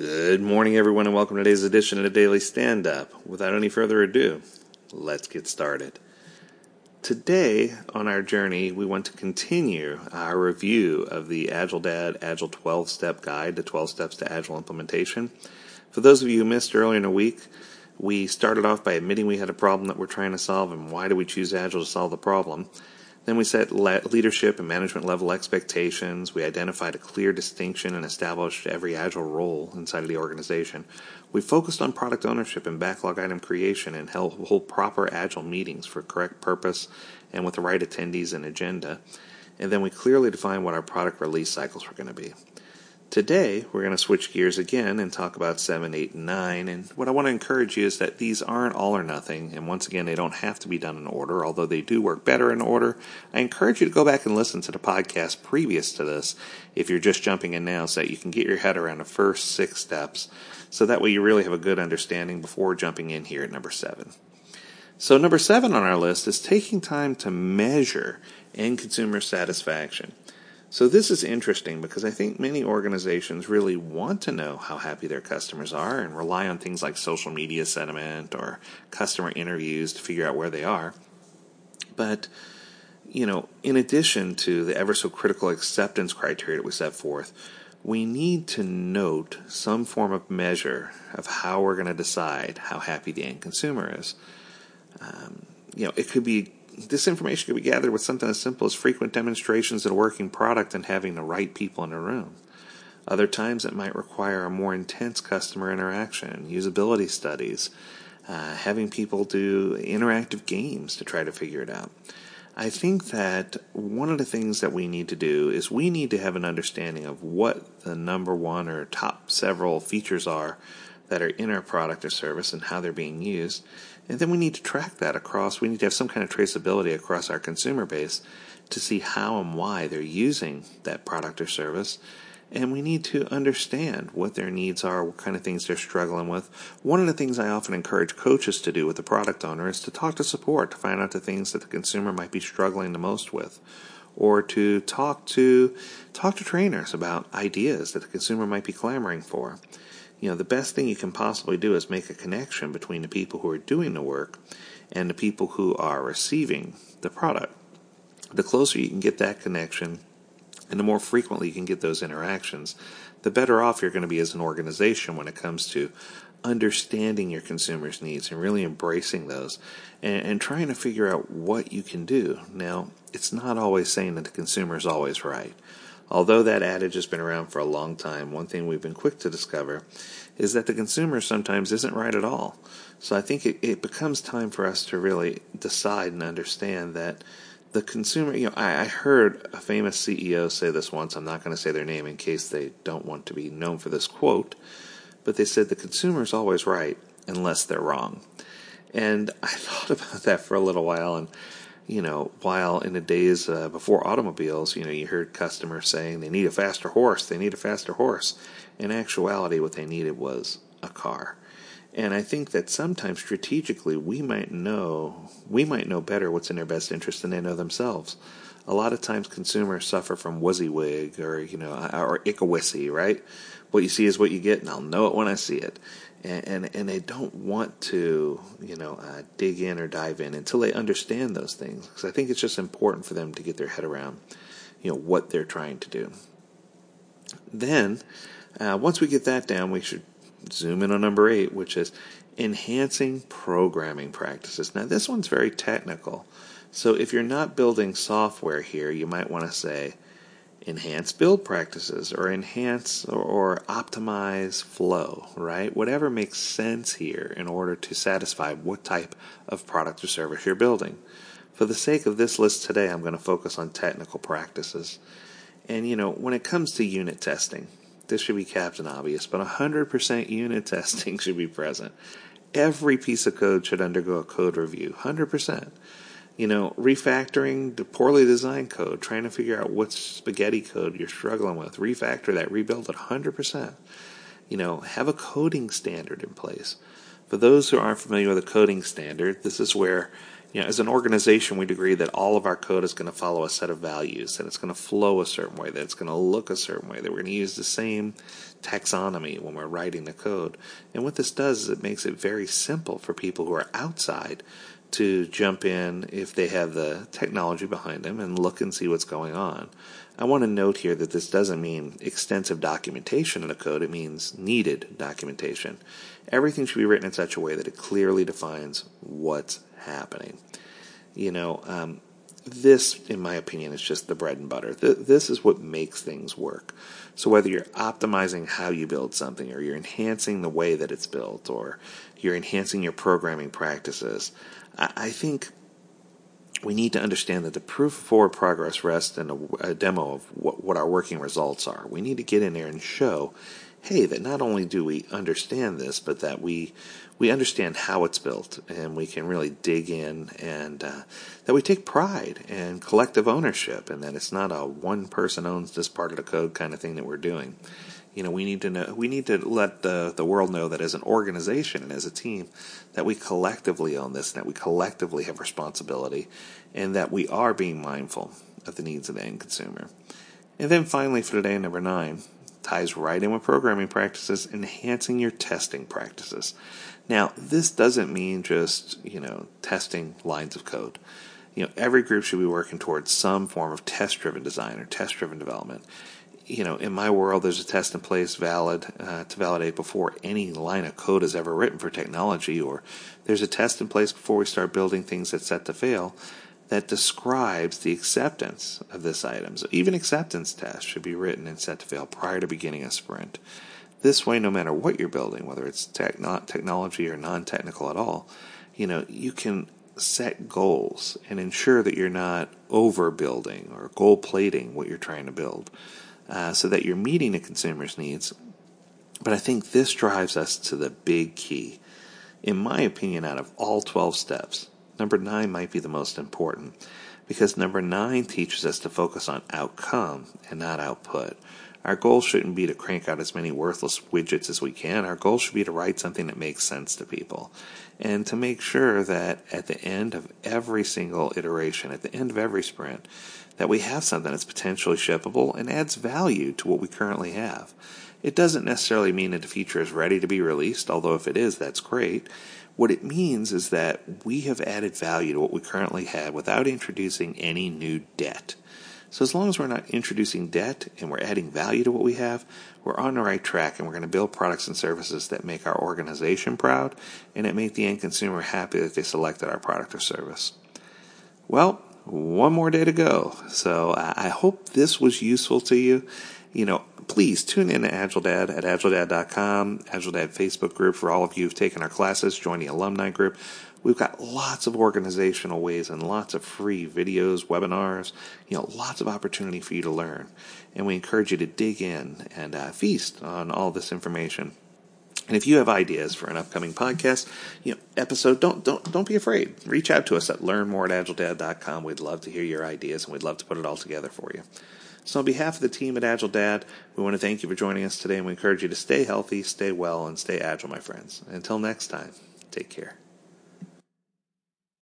Good morning, everyone, and welcome to today's edition of the Daily Stand Up. Without any further ado, let's get started. Today, on our journey, we want to continue our review of the Agile Dad Agile 12 Step Guide, the 12 Steps to Agile Implementation. For those of you who missed earlier in the week, we started off by admitting we had a problem that we're trying to solve and why do we choose Agile to solve the problem. Then we set le- leadership and management level expectations. We identified a clear distinction and established every agile role inside of the organization. We focused on product ownership and backlog item creation and held, hold proper agile meetings for correct purpose and with the right attendees and agenda. And then we clearly defined what our product release cycles were going to be. Today, we're going to switch gears again and talk about 7, 8, and 9. And what I want to encourage you is that these aren't all or nothing. And once again, they don't have to be done in order, although they do work better in order. I encourage you to go back and listen to the podcast previous to this if you're just jumping in now so that you can get your head around the first six steps. So that way you really have a good understanding before jumping in here at number 7. So, number 7 on our list is taking time to measure end consumer satisfaction. So this is interesting because I think many organizations really want to know how happy their customers are and rely on things like social media sentiment or customer interviews to figure out where they are. But you know, in addition to the ever so critical acceptance criteria that we set forth, we need to note some form of measure of how we're going to decide how happy the end consumer is. Um, you know, it could be this information can be gathered with something as simple as frequent demonstrations of a working product and having the right people in the room. Other times it might require a more intense customer interaction, usability studies, uh, having people do interactive games to try to figure it out. I think that one of the things that we need to do is we need to have an understanding of what the number one or top several features are that are in our product or service and how they're being used. And then we need to track that across, we need to have some kind of traceability across our consumer base to see how and why they're using that product or service. And we need to understand what their needs are, what kind of things they're struggling with. One of the things I often encourage coaches to do with the product owner is to talk to support to find out the things that the consumer might be struggling the most with or to talk to talk to trainers about ideas that the consumer might be clamoring for you know, the best thing you can possibly do is make a connection between the people who are doing the work and the people who are receiving the product. The closer you can get that connection and the more frequently you can get those interactions, the better off you're going to be as an organization when it comes to understanding your consumers' needs and really embracing those and, and, trying to figure out what you can do. Now, it's not always saying that the consumer is always right. Although that adage has been around for a long time, one thing we've been quick to discover is that the consumer sometimes isn't right at all. So I think it, it becomes time for us to really decide and understand that the consumer, you know, I, I heard a famous CEO say this once. I'm not going to say their name in case they don't want to be known for this quote, but they said the consumer is always right unless they're wrong. And I thought about that for a little while and you know, while in the days uh, before automobiles, you know, you heard customers saying they need a faster horse, they need a faster horse. In actuality, what they needed was a car. And I think that sometimes strategically we might know we might know better what's in their best interest than they know themselves. A lot of times consumers suffer from WYSIWYG or you know or icka right? What you see is what you get, and I'll know it when I see it and and, and they don't want to you know uh, dig in or dive in until they understand those things because I think it's just important for them to get their head around you know what they're trying to do. Then uh, once we get that down, we should zoom in on number eight, which is enhancing programming practices. Now this one's very technical, so if you're not building software here, you might want to say enhance build practices or enhance or, optimize flow, right? Whatever makes sense here in order to satisfy what type of product or service you're building. For the sake of this list today, I'm going to focus on technical practices. And you know, when it comes to unit testing, this should be captain obvious, but 100% unit testing should be present. Every piece of code should undergo a code review, 100% you know, refactoring the poorly designed code, trying to figure out what spaghetti code you're struggling with, refactor that, rebuild it 100%. You know, have a coding standard in place. For those who aren't familiar with a coding standard, this is where You know, as an organization, we'd agree that all of our code is going to follow a set of values, that it's going to flow a certain way, that it's going to look a certain way, that we're going to use the same taxonomy when we're writing the code. And what this does is it makes it very simple for people who are outside to jump in if they have the technology behind them and look and see what's going on. I want to note here that this doesn't mean extensive documentation in the code, it means needed documentation. Everything should be written in such a way that it clearly defines what's happening. You know, um, this, in my opinion, is just the bread and butter. This is what makes things work. So, whether you're optimizing how you build something, or you're enhancing the way that it's built, or you're enhancing your programming practices, I think we need to understand that the proof of forward progress rests in a, a demo of what, what our working results are. We need to get in there and show hey, that not only do we understand this, but that we we understand how it's built, and we can really dig in, and uh, that we take pride and collective ownership, and that it's not a one person owns this part of the code kind of thing that we're doing. You know, we need to know we need to let the the world know that as an organization and as a team, that we collectively own this, and that we collectively have responsibility, and that we are being mindful of the needs of the end consumer. And then finally, for today, number nine, ties right in with programming practices, enhancing your testing practices. Now, this doesn't mean just, you know, testing lines of code. You know, every group should be working towards some form of test driven design or test driven development. You know, in my world, there's a test in place valid uh, to validate before any line of code is ever written for technology, or there's a test in place before we start building things that's set to fail that describes the acceptance of this item. So even acceptance tests should be written and set to fail prior to beginning a sprint. This way, no matter what you're building, whether it's not technology or non-technical at all, you know you can set goals and ensure that you're not overbuilding or gold plating what you're trying to build, uh, so that you're meeting the consumer's needs. But I think this drives us to the big key. In my opinion, out of all 12 steps, Number nine might be the most important because number nine teaches us to focus on outcome and not output. Our goal shouldn't be to crank out as many worthless widgets as we can. Our goal should be to write something that makes sense to people and to make sure that at the end of every single iteration, at the end of every sprint, that we have something that's potentially shippable and adds value to what we currently have. It doesn't necessarily mean that the feature is ready to be released, although if it is, that's great. What it means is that we have added value to what we currently have without introducing any new debt. So as long as we're not introducing debt and we're adding value to what we have, we're on the right track and we're going to build products and services that make our organization proud and that make the end consumer happy that they selected our product or service. Well, one more day to go. So I hope this was useful to you. You know, please tune in to Agile Dad at agiledad.com, Agile Dad Facebook group for all of you who've taken our classes, join the alumni group. We've got lots of organizational ways and lots of free videos, webinars, you know, lots of opportunity for you to learn. And we encourage you to dig in and uh, feast on all this information. And if you have ideas for an upcoming podcast, you know, episode, don't don't don't be afraid. Reach out to us at learnmore at agiledad.com. We'd love to hear your ideas and we'd love to put it all together for you. So, on behalf of the team at Agile Dad, we want to thank you for joining us today and we encourage you to stay healthy, stay well, and stay agile, my friends. Until next time, take care.